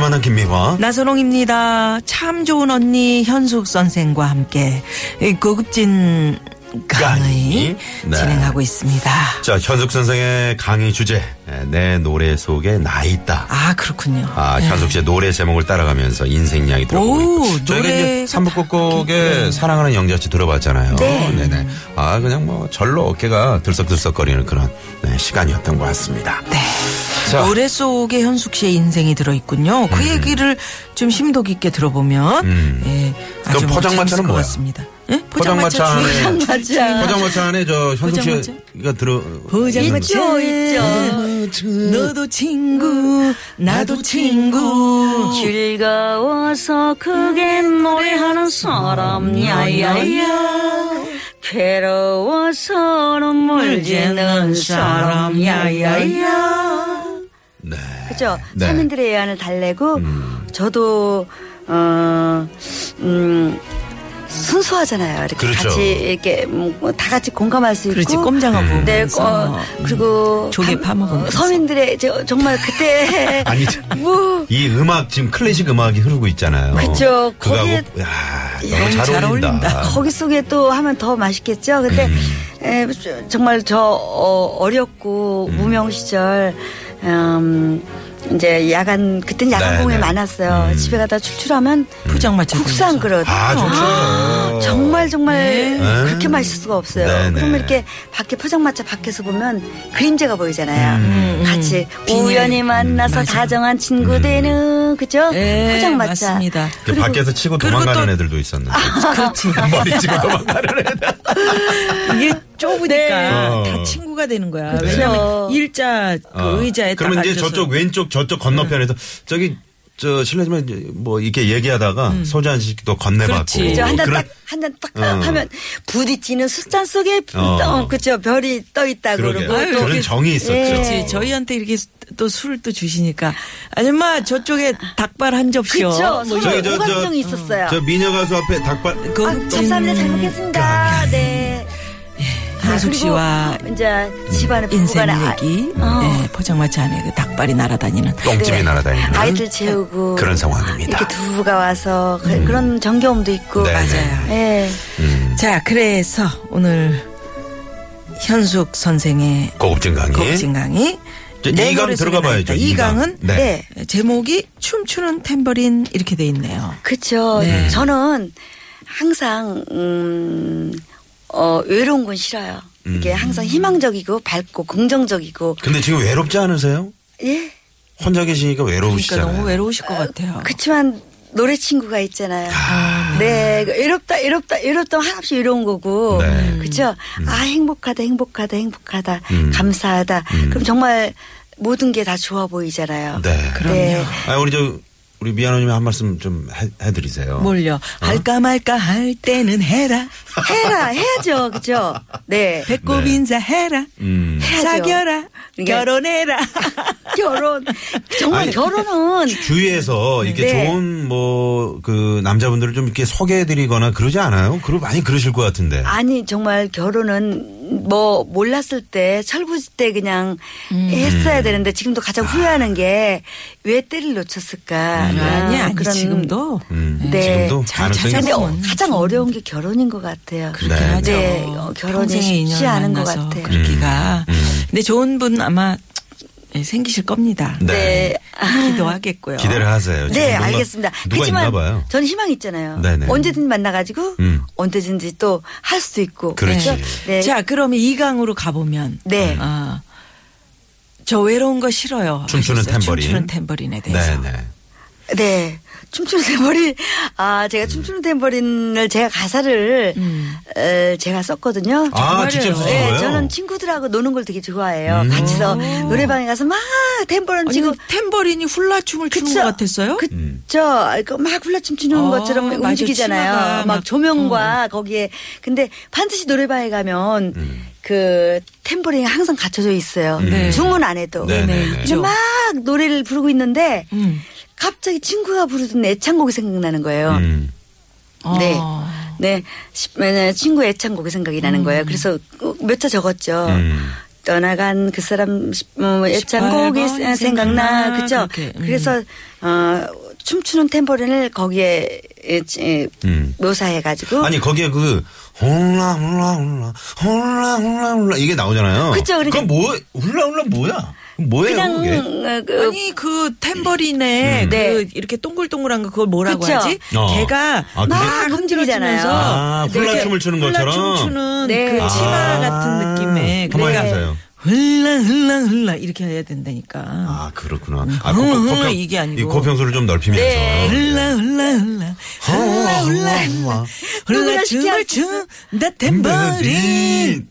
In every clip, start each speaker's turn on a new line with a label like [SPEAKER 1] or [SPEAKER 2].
[SPEAKER 1] 만난 김미화.
[SPEAKER 2] 나선홍입니다. 참 좋은 언니 현숙 선생과 함께 이 고급진 강의.
[SPEAKER 1] 네.
[SPEAKER 2] 진행하고 있습니다.
[SPEAKER 1] 자, 현숙 선생의 강의 주제. 내 노래 속에 나 있다.
[SPEAKER 2] 아 그렇군요.
[SPEAKER 1] 아, 현숙 씨의 노래 제목을 따라가면서 인생 이야기 들어보고
[SPEAKER 2] 오,
[SPEAKER 1] 있고. 저희가 이제
[SPEAKER 2] 노래가
[SPEAKER 1] 삼부 끝곡에 사랑하는 영자씨 들어봤잖아요.
[SPEAKER 3] 네.
[SPEAKER 1] 네네. 아, 그냥 뭐 절로 어깨가 들썩들썩거리는 그런 네, 시간이었던 것 같습니다.
[SPEAKER 2] 네.
[SPEAKER 1] 자.
[SPEAKER 2] 노래 속에 현숙 씨의 인생이 들어있군요. 그 얘기를 좀 심도 깊게 들어보면
[SPEAKER 1] 음.
[SPEAKER 2] 예,
[SPEAKER 1] 그럼
[SPEAKER 2] 아주 뭐
[SPEAKER 1] 포장마차는 뭐야?
[SPEAKER 2] 같습니다. 예?
[SPEAKER 1] 포장마차 안에
[SPEAKER 2] 포장마차.
[SPEAKER 1] 포장마차 안에 저 현숙
[SPEAKER 2] 포장마차?
[SPEAKER 1] 씨가 들어
[SPEAKER 2] 포장마차
[SPEAKER 3] 있죠,
[SPEAKER 2] 너도 친구 나도 친구
[SPEAKER 4] 즐거워서 크게 노래하는 사람 야야야 괴로워서 눈물 지는 사람 야야야
[SPEAKER 1] 네.
[SPEAKER 4] 그죠
[SPEAKER 1] 네.
[SPEAKER 4] 서민들의 애안을 달래고
[SPEAKER 1] 음.
[SPEAKER 4] 저도 어, 어음 순수하잖아요 이렇게
[SPEAKER 1] 그렇죠.
[SPEAKER 4] 같이 이렇게 음, 다 같이 공감할 수 있고
[SPEAKER 2] 그렇지 꼼장어
[SPEAKER 1] 음.
[SPEAKER 4] 네, 어, 그리고
[SPEAKER 2] 조개
[SPEAKER 4] 반-
[SPEAKER 2] 파먹으면서.
[SPEAKER 4] 서민들의 저, 정말 그때
[SPEAKER 1] 아니,
[SPEAKER 4] 뭐
[SPEAKER 1] 이 음악 지금 클래식 음악이 흐르고 있잖아요.
[SPEAKER 4] 그쵸.
[SPEAKER 1] 그거하고
[SPEAKER 4] 거기에-
[SPEAKER 1] 야,
[SPEAKER 4] 야,
[SPEAKER 1] 너무 잘,
[SPEAKER 2] 잘
[SPEAKER 1] 어울린다.
[SPEAKER 2] 어울린다.
[SPEAKER 4] 거기 속에 또 하면 더 맛있겠죠. 근데
[SPEAKER 1] 음.
[SPEAKER 4] 에, 정말 저 어, 어렸고 무명 시절 음, 이제 야간 그땐 야간
[SPEAKER 1] 네,
[SPEAKER 4] 공연이
[SPEAKER 1] 네.
[SPEAKER 4] 많았어요.
[SPEAKER 1] 음.
[SPEAKER 4] 집에 가다 출출하면
[SPEAKER 2] 포장마차
[SPEAKER 4] 국수 한 그릇.
[SPEAKER 1] 아, 좋죠.
[SPEAKER 4] 정말 정말
[SPEAKER 2] 네.
[SPEAKER 4] 그렇게 맛있을 수가 없어요.
[SPEAKER 1] 네, 네.
[SPEAKER 4] 그러면 이렇게 밖에 포장마차 밖에서 보면 그림자가 보이잖아요.
[SPEAKER 2] 음,
[SPEAKER 4] 같이
[SPEAKER 2] 비닐.
[SPEAKER 4] 우연히 만나서
[SPEAKER 2] 맞아.
[SPEAKER 4] 다정한 친구 되는 그죠?
[SPEAKER 2] 네,
[SPEAKER 4] 포장마차.
[SPEAKER 2] 맞습니다.
[SPEAKER 1] 그 밖에서 치고 도망가는
[SPEAKER 2] 또-
[SPEAKER 1] 애들도 있었는데.
[SPEAKER 2] 그렇지.
[SPEAKER 1] 머리 치고 도망가는 애들.
[SPEAKER 2] 좁으니까
[SPEAKER 1] 네.
[SPEAKER 2] 다 친구가 되는 거야.
[SPEAKER 4] 그렇죠.
[SPEAKER 2] 왜냐하면 일자 그
[SPEAKER 1] 어.
[SPEAKER 2] 의자에 딱
[SPEAKER 1] 그러면 이제
[SPEAKER 2] 앉아서.
[SPEAKER 1] 저쪽 왼쪽 저쪽 건너편에서 저기 저 실례지만 이제 뭐 이렇게 얘기하다가 소주 한 잔씩도 건네받고
[SPEAKER 2] 그렇지.
[SPEAKER 4] 그죠? 한잔
[SPEAKER 1] 그런-
[SPEAKER 4] 딱, 한잔딱
[SPEAKER 1] 어.
[SPEAKER 4] 하면 부딪히는 숫잔 속에
[SPEAKER 1] 어.
[SPEAKER 4] 어. 그죠? 별이 떠 있다
[SPEAKER 1] 그러게
[SPEAKER 4] 그러고 또
[SPEAKER 1] 그런 정이 있었죠.
[SPEAKER 4] 예.
[SPEAKER 2] 그렇지. 저희한테 이렇게 또 술을 또 주시니까 아줌마 저쪽에 닭발 한 접시요.
[SPEAKER 4] 그쵸?
[SPEAKER 2] 뭐
[SPEAKER 1] 저기 저- 저-
[SPEAKER 4] 있었어요.
[SPEAKER 1] 저 미녀 가수 앞에 닭발
[SPEAKER 2] 그
[SPEAKER 4] 아, 감사합니다. 잘 먹겠습니다. 네. 그리고
[SPEAKER 2] 씨와
[SPEAKER 4] 이제 집안에
[SPEAKER 2] 인생
[SPEAKER 4] 부부간에 아-
[SPEAKER 2] 얘기.
[SPEAKER 4] 어.
[SPEAKER 2] 네, 포장마차 안에 그 닭발이 날아다니는.
[SPEAKER 1] 똥집이
[SPEAKER 4] 네.
[SPEAKER 1] 날아다니는
[SPEAKER 4] 아이들 재우고
[SPEAKER 1] 그런 상황입니다.
[SPEAKER 4] 이렇게 두 부부가 와서 그, 런 정겨움도 있고
[SPEAKER 1] 네,
[SPEAKER 2] 맞아요.
[SPEAKER 4] 예.
[SPEAKER 1] 음,
[SPEAKER 2] 자, 그래서 오늘 현숙 선생의
[SPEAKER 1] 고급진 강의.
[SPEAKER 2] 고급진 강의. 노래 속에
[SPEAKER 1] 들어가
[SPEAKER 2] 나
[SPEAKER 1] 봐야죠,
[SPEAKER 2] 있다.
[SPEAKER 1] 이강.
[SPEAKER 2] 이 강은
[SPEAKER 1] 네.
[SPEAKER 4] 네.
[SPEAKER 2] 제목이 춤추는 탬버린 이렇게 돼 있네요.
[SPEAKER 4] 그렇죠.
[SPEAKER 2] 네.
[SPEAKER 4] 저는 항상 음, 어, 외로운 건 싫어요. 이게
[SPEAKER 1] 음.
[SPEAKER 4] 항상 희망적이고 밝고 긍정적이고
[SPEAKER 1] 근데 지금 외롭지 않으세요?
[SPEAKER 4] 예.
[SPEAKER 1] 혼자 계시니까
[SPEAKER 2] 그러니까
[SPEAKER 1] 외로우시잖아요.
[SPEAKER 2] 너무 외로우실 것 같아요.
[SPEAKER 4] 그렇지만 노래 친구가 있잖아요. 네, 외롭다, 외롭다, 외롭다 한없이 외로운 거고,
[SPEAKER 1] 네.
[SPEAKER 4] 그렇죠. 아 행복하다, 행복하다, 행복하다,
[SPEAKER 1] 음.
[SPEAKER 4] 감사하다.
[SPEAKER 1] 음.
[SPEAKER 4] 그럼 정말 모든 게 다 좋아 보이잖아요.
[SPEAKER 1] 네.
[SPEAKER 4] 네.
[SPEAKER 1] 아, 우리 저 우리 미아노님이 한 말씀 좀 해, 해드리세요.
[SPEAKER 2] 뭘요? 할까 말까 할 때는 해라.
[SPEAKER 4] 해라, 해야죠, 그죠? 네,
[SPEAKER 2] 배꼽
[SPEAKER 1] 네.
[SPEAKER 2] 인사 해라.
[SPEAKER 1] 음.
[SPEAKER 4] 해야죠.
[SPEAKER 2] 사겨라.
[SPEAKER 4] 그러니까
[SPEAKER 2] 결혼해라.
[SPEAKER 4] 결혼 정말
[SPEAKER 1] 아니,
[SPEAKER 4] 결혼은
[SPEAKER 1] 주위에서 이렇게
[SPEAKER 4] 네.
[SPEAKER 1] 좋은 뭐 그 남자분들을 좀 이렇게 소개해드리거나 그러지 않아요? 그리고 많이 그러실 것 같은데.
[SPEAKER 4] 아니 정말 결혼은 뭐 몰랐을 때 철부지 때 그냥 했어야 되는데 지금도 가장 후회하는 게 왜 때를 놓쳤을까
[SPEAKER 2] 아니, 아니,
[SPEAKER 4] 그런
[SPEAKER 2] 지금도.
[SPEAKER 1] 음,
[SPEAKER 4] 네.
[SPEAKER 1] 지금도
[SPEAKER 2] 잘
[SPEAKER 1] 가능성이
[SPEAKER 4] 근데 어, 가장 어려운 게 결혼인 것 같아요.
[SPEAKER 2] 그렇게
[SPEAKER 1] 네.
[SPEAKER 4] 네, 어, 결혼이 쉽지 않은 것
[SPEAKER 2] 만나서
[SPEAKER 4] 같아요.
[SPEAKER 2] 그렇기가.
[SPEAKER 1] 음.
[SPEAKER 2] 근데 좋은 분 아마 예, 생기실 겁니다.
[SPEAKER 1] 네.
[SPEAKER 4] 네.
[SPEAKER 2] 기도하겠고요.
[SPEAKER 1] 기대를 하세요. 지금
[SPEAKER 4] 네,
[SPEAKER 1] 누가-
[SPEAKER 4] 알겠습니다.
[SPEAKER 1] 누가
[SPEAKER 4] 그렇지만
[SPEAKER 1] 있나 봐요.
[SPEAKER 4] 저는 희망이 있잖아요.
[SPEAKER 1] 네네.
[SPEAKER 4] 언제든지 만나가지고
[SPEAKER 1] 음.
[SPEAKER 4] 언제든지 또 할 수도 있고. 그렇죠? 네.
[SPEAKER 2] 자, 그러면 이 강으로 가보면.
[SPEAKER 4] 네.
[SPEAKER 2] 아, 저 외로운 거 싫어요.
[SPEAKER 1] 춤추는. 탬버린.
[SPEAKER 2] 춤추는 탬버린에 대해서.
[SPEAKER 1] 네네.
[SPEAKER 4] 네. 춤추는 탬버린 아 제가 춤추는 탬버린을 제가 가사를 에, 제가 썼거든요.
[SPEAKER 1] 아, 직접 쓰신
[SPEAKER 4] 네,
[SPEAKER 1] 거예요?
[SPEAKER 4] 저는 친구들하고 노는 걸 되게 좋아해요. 같이서 노래방에 가서 막 탬버린 치고
[SPEAKER 2] 그 탬버린이 훌라춤을 추는 것 같았어요?
[SPEAKER 4] 그쵸. 그막 훌라춤 추는
[SPEAKER 2] 어,
[SPEAKER 4] 것처럼
[SPEAKER 2] 맞아.
[SPEAKER 4] 움직이잖아요. 막,
[SPEAKER 2] 막, 어.
[SPEAKER 4] 조명과 거기에. 근데 반드시 노래방에 가면
[SPEAKER 1] 음.
[SPEAKER 4] 그 탬버린이 항상 갖춰져 있어요.
[SPEAKER 2] 네.
[SPEAKER 4] 주문 안 해도.
[SPEAKER 1] 네네네.
[SPEAKER 4] 근데 막 노래를 부르고 있는데
[SPEAKER 2] 음.
[SPEAKER 4] 갑자기 친구가 부르던 애창곡이 생각나는 거예요.
[SPEAKER 1] 음.
[SPEAKER 4] 네.
[SPEAKER 2] 아.
[SPEAKER 4] 네. 시- 네, 친구 애창곡이 생각이 나는 거예요. 그래서 몇자 적었죠.
[SPEAKER 1] 음.
[SPEAKER 4] 떠나간 그 사람 시- 어, 애창곡이
[SPEAKER 2] 18번이
[SPEAKER 4] 생각나.
[SPEAKER 2] 생각나.
[SPEAKER 4] 그죠?
[SPEAKER 2] 음.
[SPEAKER 4] 그래서 어, 춤추는 탬버린을 거기에 에, 에,
[SPEAKER 1] 음.
[SPEAKER 4] 묘사해가지고.
[SPEAKER 1] 아니 거기에 그 홀라 홀라 홀라 홀라 홀라 홀라 이게 나오잖아요.
[SPEAKER 4] 그쵸, 그러니까-
[SPEAKER 1] 그건 뭐 홀라 홀라 뭐야? 뭐예요
[SPEAKER 4] 그냥
[SPEAKER 1] 그게?
[SPEAKER 4] 어, 그,
[SPEAKER 2] 아니 그 탬버린에
[SPEAKER 1] 음.
[SPEAKER 2] 그
[SPEAKER 4] 네.
[SPEAKER 2] 이렇게 동글동글한 거 그걸 뭐라고
[SPEAKER 4] 그쵸?
[SPEAKER 2] 하지?
[SPEAKER 1] 어.
[SPEAKER 2] 걔가
[SPEAKER 1] 아,
[SPEAKER 2] 막
[SPEAKER 4] 아,
[SPEAKER 2] 이렇게
[SPEAKER 1] 훌라춤을 추는 것처럼?
[SPEAKER 2] 훌라춤 추는
[SPEAKER 4] 네.
[SPEAKER 2] 그 치마
[SPEAKER 1] 아.
[SPEAKER 2] 같은 느낌의
[SPEAKER 1] 한번
[SPEAKER 2] 그러니까
[SPEAKER 1] 해주세요.
[SPEAKER 2] 흘라 흘라 흘라 이렇게 해야 된다니까.
[SPEAKER 1] 아 그렇구나. 아,
[SPEAKER 2] 음,
[SPEAKER 1] 코,
[SPEAKER 2] 음,
[SPEAKER 1] 코평,
[SPEAKER 2] 이게 아니고.
[SPEAKER 1] 이 코평수를 좀 넓히면서.
[SPEAKER 4] 네.
[SPEAKER 2] 흘라 흘라 흘라 흘라 흘라 흘라 흘라 춤을 춘다 탬버린.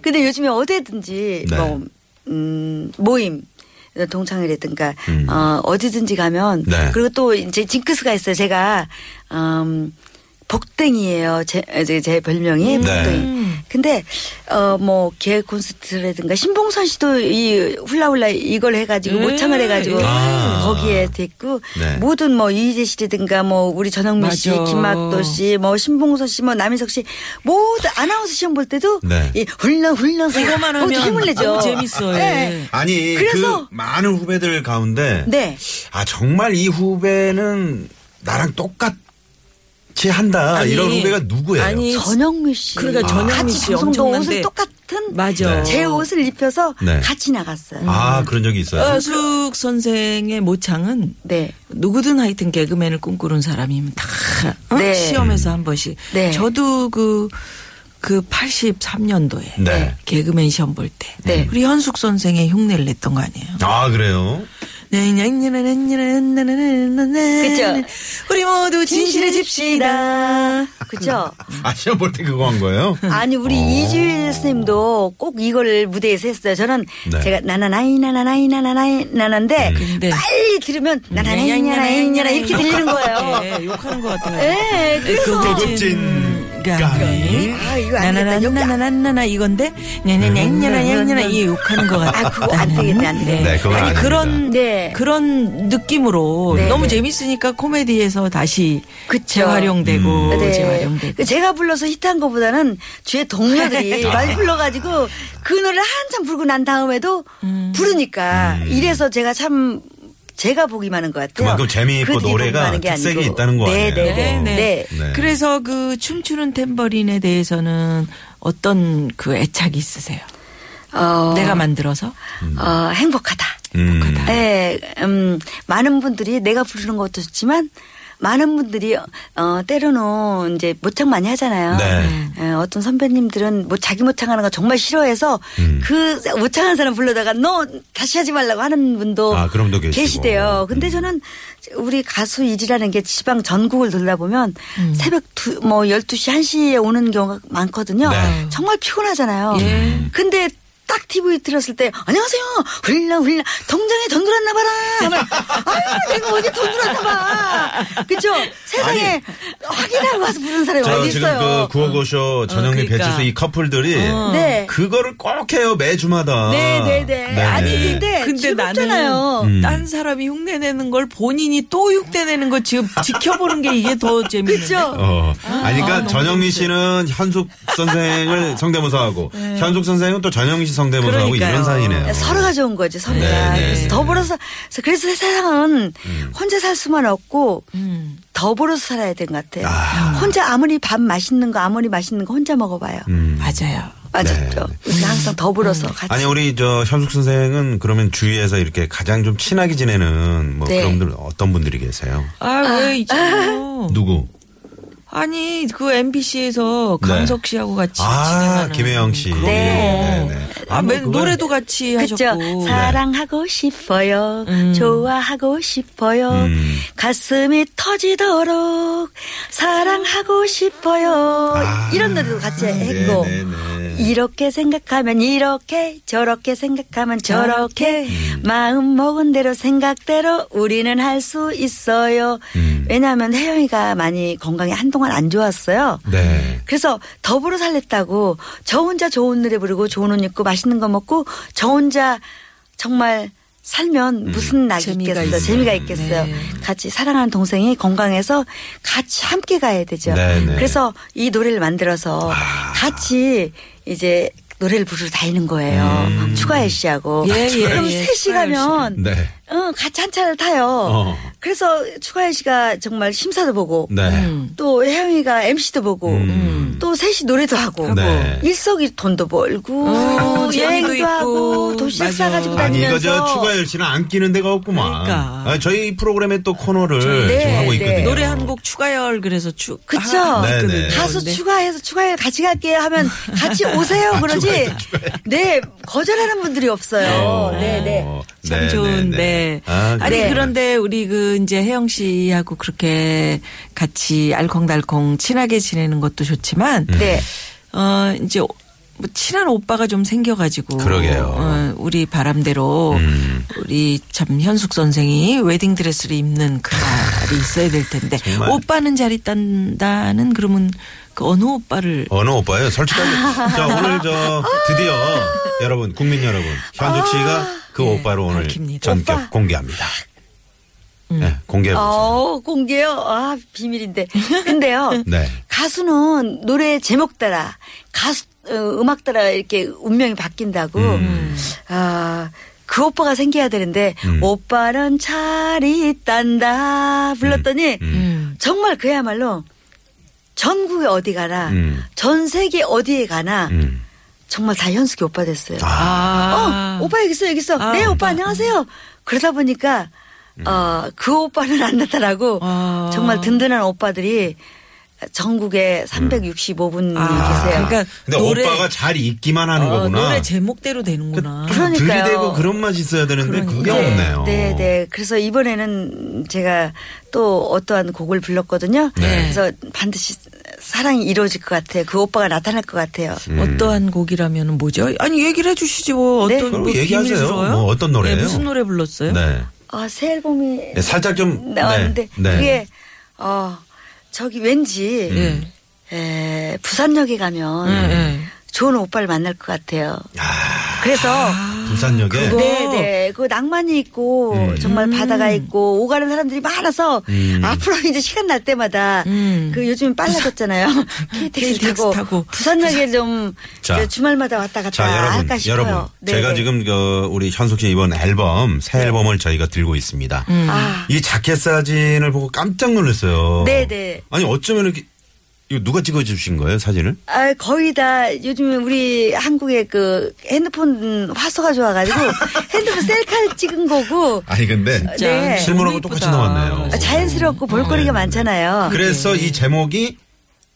[SPEAKER 4] 근데 요즘에 어디든지
[SPEAKER 1] 네.
[SPEAKER 4] 뭐 음, 모임 동창회라든가
[SPEAKER 1] 음.
[SPEAKER 4] 어, 어디든지 가면
[SPEAKER 1] 네.
[SPEAKER 4] 그리고 또 이제 징크스가 있어요. 제가 음, 복댕이에요. 제, 제, 제 별명이
[SPEAKER 1] 네.
[SPEAKER 4] 복댕이. 근데 어뭐 계획 콘서트라든가 신봉선 씨도 이 훌라훌라 이걸 해가지고
[SPEAKER 2] 음.
[SPEAKER 4] 모창을 해가지고
[SPEAKER 1] 아.
[SPEAKER 4] 거기에 됐고
[SPEAKER 1] 네.
[SPEAKER 4] 모든 뭐 이희재 씨라든가 뭐 우리 전영미 씨. 김학도 씨, 뭐 신봉선 씨, 뭐 남희석 씨 모두 아나운서 시험 볼 때도
[SPEAKER 1] 네.
[SPEAKER 4] 이 훌라 훌라
[SPEAKER 2] 이거만 하면
[SPEAKER 4] 힘을 내죠.
[SPEAKER 2] 너무 재밌어요.
[SPEAKER 4] 네.
[SPEAKER 1] 아니
[SPEAKER 4] 그래서-
[SPEAKER 1] 그 많은 후배들 가운데
[SPEAKER 4] 네.
[SPEAKER 1] 아 정말 이 후배는 나랑 똑같 이 한다
[SPEAKER 2] 아니,
[SPEAKER 1] 이런 후배가 누구예요?
[SPEAKER 2] 아니,
[SPEAKER 4] 전영미 씨.
[SPEAKER 2] 그러니까 전영미
[SPEAKER 4] 같이
[SPEAKER 2] 씨
[SPEAKER 4] 방송도
[SPEAKER 2] 엄청난데.
[SPEAKER 4] 옷을 똑같은
[SPEAKER 2] 맞아.
[SPEAKER 1] 네.
[SPEAKER 4] 제 옷을 입혀서
[SPEAKER 1] 네.
[SPEAKER 4] 같이 나갔어요.
[SPEAKER 1] 아 그런 적이 있어요.
[SPEAKER 2] 어숙 선생의 모창은
[SPEAKER 4] 네.
[SPEAKER 2] 누구든 하여튼 개그맨을 꿈꾸는 사람이면 다 어?
[SPEAKER 4] 네.
[SPEAKER 2] 시험에서 한 번씩.
[SPEAKER 4] 네.
[SPEAKER 2] 저도 그, 그 83년도에
[SPEAKER 1] 네.
[SPEAKER 2] 개그맨 시험 볼 때.
[SPEAKER 4] 네.
[SPEAKER 2] 우리 현숙 선생의 흉내를 냈던 거 아니에요.
[SPEAKER 1] 아 그래요?
[SPEAKER 4] 그죠?
[SPEAKER 2] 우리 모두 진실해집시다.
[SPEAKER 4] 그죠?
[SPEAKER 1] 아 시험 볼 때 그거 한 거예요?
[SPEAKER 4] 아니 우리
[SPEAKER 1] 어.
[SPEAKER 4] 이주일 스님도 꼭 이걸 무대에서 했어요. 저는
[SPEAKER 1] 네.
[SPEAKER 4] 제가 나나나이 나나나이 나나나이 나나인데
[SPEAKER 2] 근데
[SPEAKER 4] 빨리 들으면 나나나이 나나이 나나 이렇게 들리는 거예요.
[SPEAKER 2] 네, 욕하는 것 같아요.
[SPEAKER 4] 예, 그래서
[SPEAKER 1] 고급진
[SPEAKER 4] 까미. 아, 이거 안 되겠다. 여기
[SPEAKER 2] 나나나나나나 이건데 냐냐냐냐냐냐냐 이 욕하는 것 같아.
[SPEAKER 4] 아, 그거 안 되겠네, 안 되겠네.
[SPEAKER 1] 네, 그건
[SPEAKER 2] 아니
[SPEAKER 1] 아닙니다.
[SPEAKER 2] 그런
[SPEAKER 4] 네.
[SPEAKER 2] 그런 느낌으로
[SPEAKER 4] 네,
[SPEAKER 2] 너무
[SPEAKER 4] 네.
[SPEAKER 2] 재밌으니까 코미디에서 다시
[SPEAKER 4] 그쵸.
[SPEAKER 2] 재활용되고
[SPEAKER 1] 음.
[SPEAKER 4] 네.
[SPEAKER 2] 재활용되고.
[SPEAKER 4] 그 제가 불러서 히트한 것보다는 주위에 동료들이 많이 불러가지고 그 노래를 한참 부르고 난 다음에도 부르니까 이래서 제가 참 제가 복이 많은 것 같아요.
[SPEAKER 1] 그만큼 재미있고
[SPEAKER 4] 복이
[SPEAKER 1] 노래가 특색이
[SPEAKER 4] 아니고.
[SPEAKER 1] 있다는 거
[SPEAKER 4] 네,
[SPEAKER 1] 아니에요?
[SPEAKER 4] 네, 네.
[SPEAKER 2] 네,
[SPEAKER 4] 네.
[SPEAKER 1] 네.
[SPEAKER 2] 그래서 그 춤추는 탬버린에 대해서는 어떤 그 애착이 있으세요?
[SPEAKER 4] 어,
[SPEAKER 2] 내가 만들어서?
[SPEAKER 4] 어, 행복하다.
[SPEAKER 1] 음.
[SPEAKER 4] 네, 음, 많은 분들이 내가 부르는 것도 좋지만 많은 분들이 어 때로는 이제 모창 많이 하잖아요.
[SPEAKER 1] 네.
[SPEAKER 4] 예, 어떤 선배님들은 뭐 자기 모창하는 거 정말 싫어해서
[SPEAKER 1] 음.
[SPEAKER 4] 그 모창하는 사람 불러다가 너 다시 하지 말라고 하는 분도
[SPEAKER 1] 아.
[SPEAKER 4] 계시대요.
[SPEAKER 1] 음.
[SPEAKER 4] 근데 저는 우리 가수 일이라는 게 지방 전국을 돌다 보면
[SPEAKER 1] 음.
[SPEAKER 4] 새벽 두, 뭐 12시, 1시에 오는 경우가 많거든요.
[SPEAKER 1] 네.
[SPEAKER 4] 정말 피곤하잖아요.
[SPEAKER 2] 예.
[SPEAKER 4] 근데 딱 TV 들었을 때 안녕하세요. 훌라 훌라 동장에 돈 들었나 봐라. 하면 아유 내가 어디 돈 들었나 봐. 그죠 세상에 확인하고 와서 부르는 사람이
[SPEAKER 1] 저
[SPEAKER 4] 어디
[SPEAKER 1] 지금
[SPEAKER 4] 있어요?
[SPEAKER 1] 그 구호고쇼 전영미
[SPEAKER 2] 그러니까.
[SPEAKER 1] 배치수 이 커플들이
[SPEAKER 4] 네.
[SPEAKER 1] 그거를 꼭 해요 매주마다.
[SPEAKER 4] 네네네. 아니 근데
[SPEAKER 2] 근데
[SPEAKER 4] 즐겁잖아요.
[SPEAKER 2] 나는
[SPEAKER 1] 음.
[SPEAKER 2] 딴 사람이 흉내내는 걸 본인이 또 흉내내는 거 지금 지켜보는 게 이게 더 재밌는
[SPEAKER 4] 그죠
[SPEAKER 1] 어. 아니, 그러니까
[SPEAKER 2] 너무
[SPEAKER 1] 전영미 씨는 현숙 선생을 성대모사하고 현숙 선생은 또 전영미 씨 성대모사하고
[SPEAKER 2] 그러니까요.
[SPEAKER 1] 이런 사이네요.
[SPEAKER 4] 서로가 좋은 거죠 서로가
[SPEAKER 1] 네, 네.
[SPEAKER 4] 그래서 더불어서 그래서 세상은 혼자 살 수만 없고
[SPEAKER 2] 음.
[SPEAKER 4] 더불어서 살아야 되는 것 같아요
[SPEAKER 1] 아.
[SPEAKER 4] 혼자 아무리 밥 맛있는 거 아무리 맛있는 거 혼자 먹어봐요
[SPEAKER 1] 음.
[SPEAKER 2] 맞아요.
[SPEAKER 4] 맞았죠 우리가 항상 더불어서 같이
[SPEAKER 1] 아니 우리 저 현숙 선생은 그러면 주위에서 이렇게 가장 좀 친하게 지내는 뭐
[SPEAKER 4] 네.
[SPEAKER 1] 그런 분들 어떤 분들이 계세요?
[SPEAKER 2] 아왜 있잖아요.
[SPEAKER 1] 누구?
[SPEAKER 2] 아니 그 MBC에서
[SPEAKER 1] 네.
[SPEAKER 2] 강석 씨하고 같이
[SPEAKER 1] 아,
[SPEAKER 2] 진행하는
[SPEAKER 1] 김혜영 씨.
[SPEAKER 2] 그럼요.
[SPEAKER 4] 네.
[SPEAKER 1] 네.
[SPEAKER 2] 아,
[SPEAKER 1] 뭐
[SPEAKER 2] 노래도 같이
[SPEAKER 4] 그죠?
[SPEAKER 2] 하셨고.
[SPEAKER 4] 사랑하고 싶어요.
[SPEAKER 2] 음.
[SPEAKER 4] 좋아하고 싶어요.
[SPEAKER 1] 음.
[SPEAKER 4] 가슴이 터지도록 사랑하고 싶어요.
[SPEAKER 1] 아.
[SPEAKER 4] 이런 노래도 같이 했고. 이렇게 생각하면 이렇게 저렇게 생각하면 저렇게
[SPEAKER 1] 음.
[SPEAKER 4] 마음 먹은 대로 생각대로 우리는 할 수 있어요.
[SPEAKER 1] 음.
[SPEAKER 4] 왜냐하면 혜영이가 많이 건강이 한동안 안 좋았어요.
[SPEAKER 1] 네.
[SPEAKER 4] 그래서 더불어 살랬다고 저 혼자 좋은 노래 부르고 좋은 옷 입고 맛있는 거 먹고 저 혼자 정말 살면 무슨 낙이
[SPEAKER 2] 재미가
[SPEAKER 4] 있겠어.
[SPEAKER 2] 있어요.
[SPEAKER 4] 재미가 있겠어요.
[SPEAKER 2] 네.
[SPEAKER 4] 같이 사랑하는 동생이 건강해서 같이 함께 가야 되죠.
[SPEAKER 1] 네, 네.
[SPEAKER 4] 그래서 이 노래를 만들어서 같이 이제 노래를 부르러 다니는 거예요.
[SPEAKER 1] 음.
[SPEAKER 4] 추가열 씨하고.
[SPEAKER 2] 예, 예,
[SPEAKER 4] 그럼
[SPEAKER 2] 예.
[SPEAKER 4] 셋이
[SPEAKER 2] 추가열
[SPEAKER 4] 가면
[SPEAKER 1] 네.
[SPEAKER 4] 어, 같이 한 차를 타요.
[SPEAKER 1] 어.
[SPEAKER 4] 그래서 추가열 씨가 정말 심사도 보고
[SPEAKER 1] 네.
[SPEAKER 2] 음.
[SPEAKER 4] 또 혜영이가 MC도 보고
[SPEAKER 1] 음.
[SPEAKER 4] 또 셋이 노래도 하고
[SPEAKER 1] 네.
[SPEAKER 4] 일석이돈도 벌고
[SPEAKER 2] 어,
[SPEAKER 4] 여행도 하고. 도시락. 싸가지고
[SPEAKER 1] 아니 이거
[SPEAKER 4] 다니면서
[SPEAKER 1] 저 추가열 씨는 안 끼는 데가 없구만.
[SPEAKER 2] 그러니까.
[SPEAKER 1] 아, 저희 프로그램에 또 코너를
[SPEAKER 4] 네,
[SPEAKER 1] 지금 하고
[SPEAKER 4] 네.
[SPEAKER 1] 있거든요.
[SPEAKER 2] 노래 한 곡 추가열 그래서 추
[SPEAKER 4] 그쵸.
[SPEAKER 2] 하나
[SPEAKER 1] 네. 네.
[SPEAKER 4] 가수
[SPEAKER 2] 근데
[SPEAKER 4] 추가해서 추가해 같이 갈게요 하면 같이 오세요 그러지 네 거절하는 분들이 없어요 네네
[SPEAKER 1] 어,
[SPEAKER 2] 참
[SPEAKER 1] 네,
[SPEAKER 2] 좋은데.
[SPEAKER 1] 네, 네. 아,
[SPEAKER 2] 아니
[SPEAKER 4] 네.
[SPEAKER 2] 그런데 우리 그 이제 혜영 씨하고 그렇게 같이 알콩달콩 친하게 지내는 것도 좋지만
[SPEAKER 4] 네.
[SPEAKER 2] 어 이제 뭐 친한 오빠가 좀 생겨가지고
[SPEAKER 1] 그러게요.
[SPEAKER 2] 어, 우리 바람대로
[SPEAKER 1] 음.
[SPEAKER 2] 우리 참 현숙 선생이 웨딩 드레스를 입는 그 날이 있어야 될 텐데
[SPEAKER 1] 정말.
[SPEAKER 2] 오빠는 잘 있단다는 그러면 그 어느 오빠를
[SPEAKER 1] 어느 오빠예요? 솔직하게. 자, 오늘 저 드디어 여러분, 국민 여러분, 현숙 씨가 그
[SPEAKER 2] 네,
[SPEAKER 1] 오빠로 오늘
[SPEAKER 2] 밝힙니다.
[SPEAKER 1] 전격
[SPEAKER 4] 오빠.
[SPEAKER 1] 공개합니다. 네, 공개해 보세요.
[SPEAKER 4] 어 공개요 아 비밀인데 근데요
[SPEAKER 1] 네.
[SPEAKER 4] 가수는 노래 제목 따라 가수 어, 음악 따라 이렇게 운명이 바뀐다고
[SPEAKER 1] 음.
[SPEAKER 4] 아. 그 오빠가 생겨야 되는데
[SPEAKER 1] 음.
[SPEAKER 4] 오빠는 잘 있단다 불렀더니
[SPEAKER 1] 음.
[SPEAKER 2] 음.
[SPEAKER 4] 정말 그야말로 전국에 어디 가나
[SPEAKER 1] 음.
[SPEAKER 4] 전 세계 어디에 가나
[SPEAKER 1] 음.
[SPEAKER 4] 정말 다 현숙이 오빠 됐어요.
[SPEAKER 2] 아.
[SPEAKER 4] 어, 오빠 여기 있어, 여기 있어.
[SPEAKER 2] 아,
[SPEAKER 4] 네, 오빠. 안녕하세요. 그러다 보니까, 어, 그 오빠는 안 나타나고,
[SPEAKER 2] 아.
[SPEAKER 4] 정말 든든한 오빠들이 전국에 365분
[SPEAKER 2] 아,
[SPEAKER 4] 계세요.
[SPEAKER 2] 그러니까
[SPEAKER 1] 근데
[SPEAKER 2] 노래
[SPEAKER 1] 오빠가 잘 있기만 하는
[SPEAKER 2] 어,
[SPEAKER 1] 거구나.
[SPEAKER 2] 노래 제목대로 되는구나.
[SPEAKER 1] 좀
[SPEAKER 4] 그러니까요.
[SPEAKER 1] 들이대고 그런 맛이 있어야 되는데
[SPEAKER 2] 그러니까.
[SPEAKER 1] 그게
[SPEAKER 4] 네,
[SPEAKER 1] 없네요.
[SPEAKER 4] 네, 네. 그래서 이번에는 제가 또 어떠한 곡을 불렀거든요.
[SPEAKER 1] 네.
[SPEAKER 4] 그래서 반드시 사랑이 이루어질 것 같아요. 그 오빠가 나타날 것 같아요.
[SPEAKER 1] 음.
[SPEAKER 2] 어떠한 곡이라면 뭐죠? 아니 얘기를 해주시죠.
[SPEAKER 4] 네.
[SPEAKER 2] 어떤 뭐
[SPEAKER 1] 얘기하세요.
[SPEAKER 2] 비밀스러워요?
[SPEAKER 1] 뭐 어떤 노래예요?
[SPEAKER 2] 네, 무슨 노래 불렀어요?
[SPEAKER 1] 네.
[SPEAKER 4] 아, 새 앨범이
[SPEAKER 1] 네, 살짝 좀
[SPEAKER 4] 나왔는데
[SPEAKER 1] 네, 네.
[SPEAKER 4] 그게 어 저기 왠지
[SPEAKER 2] 예.
[SPEAKER 4] 에, 부산역에 가면
[SPEAKER 2] 예, 예.
[SPEAKER 4] 좋은 오빠를 만날 것 같아요. 그래서
[SPEAKER 1] 부산역에
[SPEAKER 2] 그거.
[SPEAKER 4] 네네 그 낭만이 있고
[SPEAKER 1] 음.
[SPEAKER 4] 정말 바다가 있고 오가는 사람들이 많아서
[SPEAKER 1] 음.
[SPEAKER 4] 앞으로 이제 시간 날 때마다
[SPEAKER 2] 음.
[SPEAKER 4] 그 요즘 빨라졌잖아요. KTX 타고,
[SPEAKER 2] 타고.
[SPEAKER 4] 부산역에 좀
[SPEAKER 1] 자.
[SPEAKER 4] 저 주말마다 왔다 갔다
[SPEAKER 1] 자, 여러분,
[SPEAKER 4] 할까 싶어요.
[SPEAKER 1] 여러분.
[SPEAKER 4] 네,
[SPEAKER 1] 제가
[SPEAKER 4] 네.
[SPEAKER 1] 지금 그 우리 현숙 씨 이번 앨범 새 앨범을 저희가 들고 있습니다.
[SPEAKER 4] 아,
[SPEAKER 1] 이 자켓 사진을 보고 깜짝 놀랐어요.
[SPEAKER 4] 네 네.
[SPEAKER 1] 아니 어쩌면 이렇게 이거 누가 찍어 주신 거예요, 사진을?
[SPEAKER 4] 아, 거의 다 요즘에 우리 한국에 그 핸드폰 화소가 좋아가지고 핸드폰 셀카 찍은 거고
[SPEAKER 1] 아니 근데
[SPEAKER 2] 진짜
[SPEAKER 4] 네.
[SPEAKER 1] 실물하고 똑같이. 나왔네요.
[SPEAKER 4] 아, 자연스럽고 볼거리가 많잖아요.
[SPEAKER 1] 그래서 이 제목이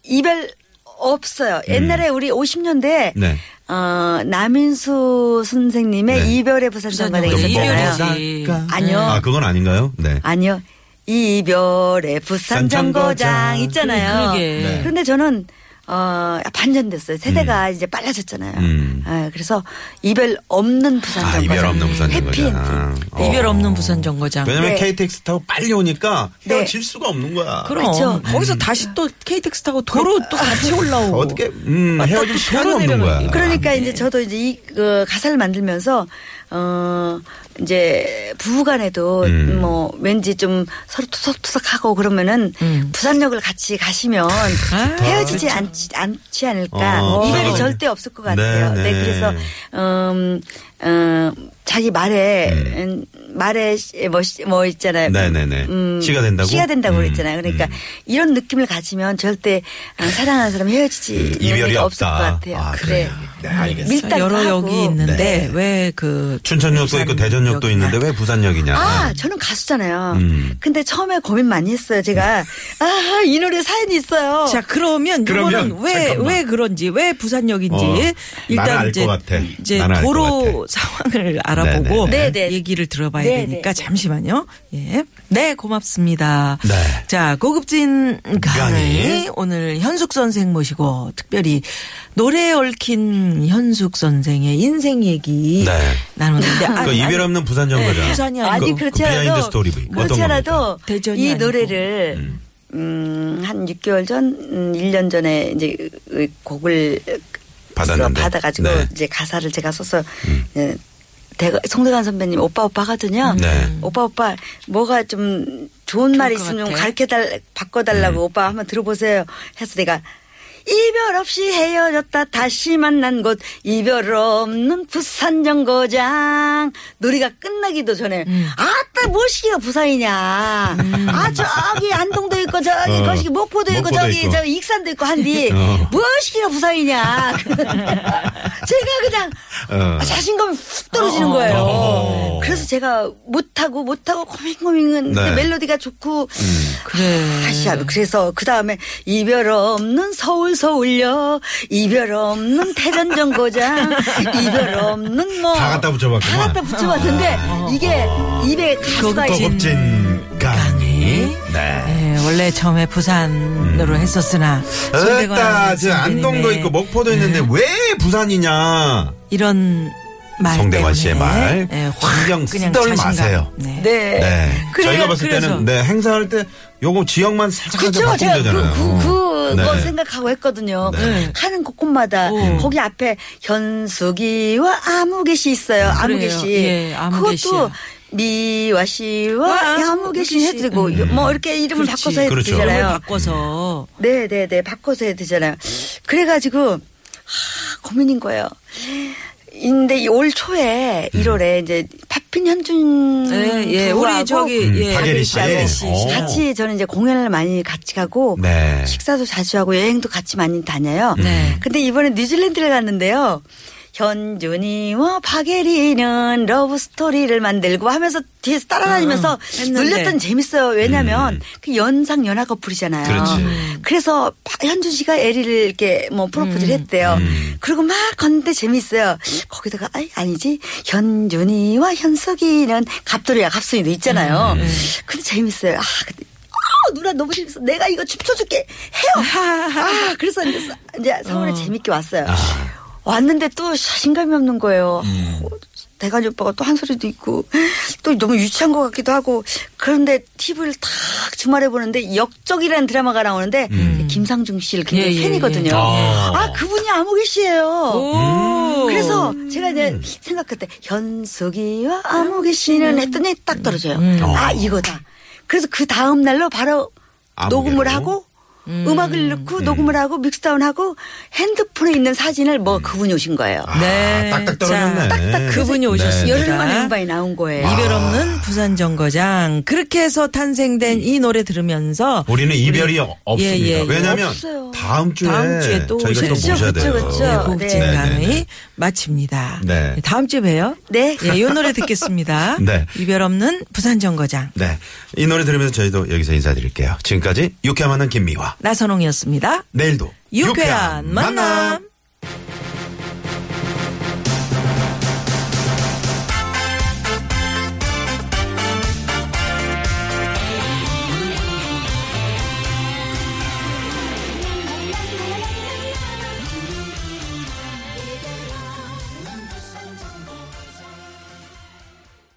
[SPEAKER 4] 이별 없어요. 옛날에 우리 50년대
[SPEAKER 1] 네.
[SPEAKER 4] 어, 남인수 선생님의
[SPEAKER 1] 네.
[SPEAKER 4] 이별의 부산
[SPEAKER 2] 부산
[SPEAKER 4] 있었잖아요. 아니요.
[SPEAKER 1] 아 그건 아닌가요? 네.
[SPEAKER 4] 아니요. 이별의 부산 정거장. 있잖아요.
[SPEAKER 2] 그러게.
[SPEAKER 1] 네.
[SPEAKER 4] 그런데 저는 어 반전됐어요. 세대가 이제 빨라졌잖아요.
[SPEAKER 1] 음.
[SPEAKER 4] 예, 그래서 이별 없는 부산
[SPEAKER 1] 아
[SPEAKER 4] 정거장.
[SPEAKER 1] 이별 없는 부산
[SPEAKER 4] 해피
[SPEAKER 1] 정거장.
[SPEAKER 4] 엔딩.
[SPEAKER 1] 어.
[SPEAKER 2] 이별 없는 부산 정거장.
[SPEAKER 1] 왜냐면
[SPEAKER 4] 네.
[SPEAKER 1] KTX 타고 빨리 오니까
[SPEAKER 4] 네.
[SPEAKER 1] 헤어질 수가 없는 거야.
[SPEAKER 2] 그럼
[SPEAKER 4] 그렇죠.
[SPEAKER 2] 거기서 다시 또 KTX 타고 도로 또 같이 올라오고.
[SPEAKER 1] 어떻게 음,
[SPEAKER 2] 아,
[SPEAKER 1] 헤어질
[SPEAKER 2] 또
[SPEAKER 1] 시간이
[SPEAKER 2] 도로
[SPEAKER 1] 없는 거야.
[SPEAKER 4] 그러니까 이제 저도 이제 이 그 가사를 만들면서 어 이제 부부간에도
[SPEAKER 1] 음.
[SPEAKER 4] 뭐 왠지 좀 서로 투석투석하고 그러면은
[SPEAKER 2] 음.
[SPEAKER 4] 부산역을 같이 가시면 헤어지지 않지, 않지 않을까
[SPEAKER 1] 어,
[SPEAKER 4] 이별이 절대 없을 것 같아요.
[SPEAKER 1] 네,
[SPEAKER 4] 네,
[SPEAKER 1] 네.
[SPEAKER 4] 그래서 음, 어, 자기 말에 음, 말에 씨- 뭐, 씨- 뭐 있잖아요.
[SPEAKER 1] 네네네. 씨가 된다고?
[SPEAKER 4] 씨가 된다고
[SPEAKER 1] 음,
[SPEAKER 4] 그랬잖아요. 그러니까
[SPEAKER 1] 음.
[SPEAKER 4] 이런 느낌을 가지면 절대 아, 사랑하는 사람 헤어지지
[SPEAKER 1] 음, 이별이
[SPEAKER 4] 없을 것
[SPEAKER 1] 없다.
[SPEAKER 4] 같아요.
[SPEAKER 1] 아,
[SPEAKER 4] 그래.
[SPEAKER 1] 그래요. 네, 알겠습니다.
[SPEAKER 2] 여러
[SPEAKER 4] 하고.
[SPEAKER 2] 역이 있는데
[SPEAKER 1] 네.
[SPEAKER 2] 왜그
[SPEAKER 1] 춘천역도 있고 대전역도 있는데 왜 부산역이냐.
[SPEAKER 4] 아, 저는 가수잖아요.
[SPEAKER 1] 음.
[SPEAKER 4] 근데 처음에 고민 많이 했어요. 제가 아, 이 노래 사연이 있어요.
[SPEAKER 2] 자 그러면
[SPEAKER 1] 그러면
[SPEAKER 2] 이거는 왜 왜. 그런지 왜 부산역인지
[SPEAKER 1] 어, 나는
[SPEAKER 2] 일단 이제
[SPEAKER 1] 같아.
[SPEAKER 2] 이제 도로 상황을 알아보고
[SPEAKER 4] 네네. 네네.
[SPEAKER 2] 얘기를 들어봐야
[SPEAKER 4] 네네.
[SPEAKER 2] 되니까 잠시만요. 예, 네 고맙습니다.
[SPEAKER 1] 네.
[SPEAKER 2] 자 고급진 강의
[SPEAKER 1] 강의.
[SPEAKER 2] 오늘 현숙 선생 모시고 특별히 노래 얽힌 현숙 선생의 인생 얘기
[SPEAKER 1] 네.
[SPEAKER 2] 나누는데 아,
[SPEAKER 1] 그 이별 없는 부산 정거장.
[SPEAKER 2] 네, 부산이 아니
[SPEAKER 1] 그
[SPEAKER 4] 그렇지 않아도
[SPEAKER 1] 스토리 어떤
[SPEAKER 4] 그렇지 않아도
[SPEAKER 2] 이 아니고.
[SPEAKER 4] 노래를 음, 한 6개월 전, 음, 1년 전에 이제 그 곡을
[SPEAKER 1] 받았는데.
[SPEAKER 4] 받아가지고
[SPEAKER 1] 네. 음.
[SPEAKER 4] 이제 가사를 제가 써서 예, 대가, 송대관 선배님 오빠 오빠 하거든요.
[SPEAKER 1] 네.
[SPEAKER 4] 오빠 오빠 뭐가 좀 좋은
[SPEAKER 2] 말것
[SPEAKER 4] 있으면 좀. 가르쳐달 바꿔달라고
[SPEAKER 1] 음.
[SPEAKER 4] 오빠 한번 들어보세요. 해서 내가 이별 없이 헤어졌다 다시 만난 곳 이별 없는 부산 정거장 노래가 끝나기도 전에
[SPEAKER 1] 음.
[SPEAKER 4] 아따 뭐시기가 부산이냐 아 저기 안동도 있고 저기
[SPEAKER 1] 어.
[SPEAKER 4] 거시기 목포도 있고
[SPEAKER 1] 목포도
[SPEAKER 4] 저기
[SPEAKER 1] 있고.
[SPEAKER 4] 저 익산도 있고 한디
[SPEAKER 1] 어.
[SPEAKER 4] 무엇이기가 부산이냐 제가 그냥
[SPEAKER 1] 어.
[SPEAKER 4] 자신감이 훅 떨어지는 거예요
[SPEAKER 1] 어.
[SPEAKER 4] 그래서 제가 못하고 못하고 고민 고민은
[SPEAKER 1] 네.
[SPEAKER 4] 멜로디가 좋고
[SPEAKER 2] 그래.
[SPEAKER 4] 다시 하고 그래서 그 다음에 이별 없는 서울 서울역 이별 없는 태전 정거장 이별 없는 뭐
[SPEAKER 1] 다 갖다 붙여봤구만.
[SPEAKER 4] 다 갖다 붙여봤는데 이게 입에 가수가
[SPEAKER 2] 고급진
[SPEAKER 1] 강의. 네.
[SPEAKER 2] 네, 원래 처음에 부산으로 했었으나 손대관
[SPEAKER 1] 으따, 저 안동도 있고 목포도 있는데 왜 부산이냐.
[SPEAKER 2] 이런 말
[SPEAKER 1] 송대관 씨의
[SPEAKER 2] 때문에,
[SPEAKER 1] 말.
[SPEAKER 2] 네, 확
[SPEAKER 1] 신경
[SPEAKER 2] 그냥 자신감.
[SPEAKER 1] 마세요.
[SPEAKER 2] 네.
[SPEAKER 4] 네.
[SPEAKER 1] 네.
[SPEAKER 4] 그래,
[SPEAKER 1] 저희가 봤을
[SPEAKER 2] 그래서.
[SPEAKER 1] 때는 네, 행사할 때 요거 지역만 살짝
[SPEAKER 4] 그렇죠.
[SPEAKER 1] 바꾸면
[SPEAKER 4] 제가
[SPEAKER 1] 되잖아요.
[SPEAKER 4] 그, 그, 그거
[SPEAKER 1] 네.
[SPEAKER 4] 생각하고 했거든요.
[SPEAKER 1] 네.
[SPEAKER 4] 하는 곳곳마다
[SPEAKER 2] 오.
[SPEAKER 4] 거기 앞에 현숙이와 아무개 씨 있어요. 아무개
[SPEAKER 2] 그래요.
[SPEAKER 4] 씨.
[SPEAKER 2] 예.
[SPEAKER 4] 그것도 미화 씨와 아무개 씨
[SPEAKER 2] 씨.
[SPEAKER 4] 해드리고
[SPEAKER 1] 음.
[SPEAKER 4] 뭐 이렇게 이름을
[SPEAKER 2] 그렇지.
[SPEAKER 4] 바꿔서 해도
[SPEAKER 1] 그렇죠.
[SPEAKER 2] 바꿔서
[SPEAKER 4] 네, 네, 네. 바꿔서 해야 되잖아요. 그래가지고, 하, 고민인 거예요. 근데 올 초에 1월에 이제 팝핀현준
[SPEAKER 2] 네, 예, 우리 저기
[SPEAKER 1] 음,
[SPEAKER 2] 예,
[SPEAKER 1] 박애리 씨.
[SPEAKER 2] 박애리 씨.
[SPEAKER 1] 어.
[SPEAKER 4] 같이 저는 이제 공연을 많이 같이 가고
[SPEAKER 1] 네.
[SPEAKER 4] 식사도 자주 하고 여행도 같이 많이 다녀요.
[SPEAKER 2] 네.
[SPEAKER 4] 근데 이번에 뉴질랜드를 갔는데요. 현준이와 박애리는 러브 스토리를 만들고 하면서 뒤에서 따라다니면서
[SPEAKER 2] 음.
[SPEAKER 4] 놀렸던 재밌어요. 왜냐면 그 연상 연하 커플이잖아요.
[SPEAKER 1] 그렇지.
[SPEAKER 4] 그래서 바- 현준 씨가 에리를 이렇게 뭐 프로포즈를 했대요.
[SPEAKER 1] 음.
[SPEAKER 4] 그리고 막 걷는데 재밌어요. 거기다가 아이 아니지 현준이와 현석이는 갑돌이야 갑순이도 있잖아요.
[SPEAKER 1] 음.
[SPEAKER 4] 근데 재밌어요. 아 근데 아, 누나 너무 재밌어. 내가 이거 춤춰줄게 해요. 아 그래서 이제, 서- 이제 서울에 재밌게 왔어요. 왔는데 또 자신감이 없는 거예요. 어, 대관이 오빠가 또 한 소리도 있고 또 너무 유치한 것 같기도 하고 그런데 TV를 탁 주말에 보는데 역적이라는 드라마가 나오는데 김상중 씨를 굉장히
[SPEAKER 2] 예, 예,
[SPEAKER 4] 팬이거든요.
[SPEAKER 1] 예. 아.
[SPEAKER 4] 아 그분이 아무개 씨예요.
[SPEAKER 2] 오.
[SPEAKER 4] 그래서 제가 이제 생각할 때 현석이와 아무개 씨는 했더니 딱 떨어져요. 아 이거다. 그래서 그 다음 날로
[SPEAKER 1] 바로?
[SPEAKER 4] 녹음을 하고 음. 악을 넣고 녹음을 하고 믹스다운 하고 핸드폰에 있는 사진을 뭐 그분이 오신 거예요.
[SPEAKER 1] 아,
[SPEAKER 2] 네.
[SPEAKER 1] 딱딱 떨어졌네.
[SPEAKER 2] 자,
[SPEAKER 1] 딱딱
[SPEAKER 2] 그분이 오셨습니다.
[SPEAKER 4] 열흘 만에 음반이 나온 거예요.
[SPEAKER 2] 이별 없는 부산 정거장 그렇게 해서 탄생된 이 노래 들으면서
[SPEAKER 1] 우리는 이별이
[SPEAKER 2] 우리-
[SPEAKER 1] 없습니다.
[SPEAKER 2] 예, 예, 예.
[SPEAKER 1] 왜냐하면
[SPEAKER 4] 없어요.
[SPEAKER 1] 다음 주에,
[SPEAKER 2] 다음 주에 또
[SPEAKER 1] 저희가 또
[SPEAKER 2] 오셔야죠.
[SPEAKER 1] 모셔야 돼요.
[SPEAKER 4] 그쵸, 그쵸.
[SPEAKER 2] 네, 고급진
[SPEAKER 4] 네.
[SPEAKER 2] 강의
[SPEAKER 1] 네, 네.
[SPEAKER 2] 마칩니다.
[SPEAKER 1] 네.
[SPEAKER 2] 다음 주에 봬요.
[SPEAKER 4] 네.
[SPEAKER 2] 예, 이 노래 듣겠습니다.
[SPEAKER 1] 네.
[SPEAKER 2] 이별 없는 부산 정거장.
[SPEAKER 1] 네. 이 노래 들으면서 저희도 여기서 인사드릴게요. 지금까지 유쾌한 만남 김미화.
[SPEAKER 2] 나선홍이었습니다.
[SPEAKER 1] 내일도
[SPEAKER 2] 유쾌한 만남.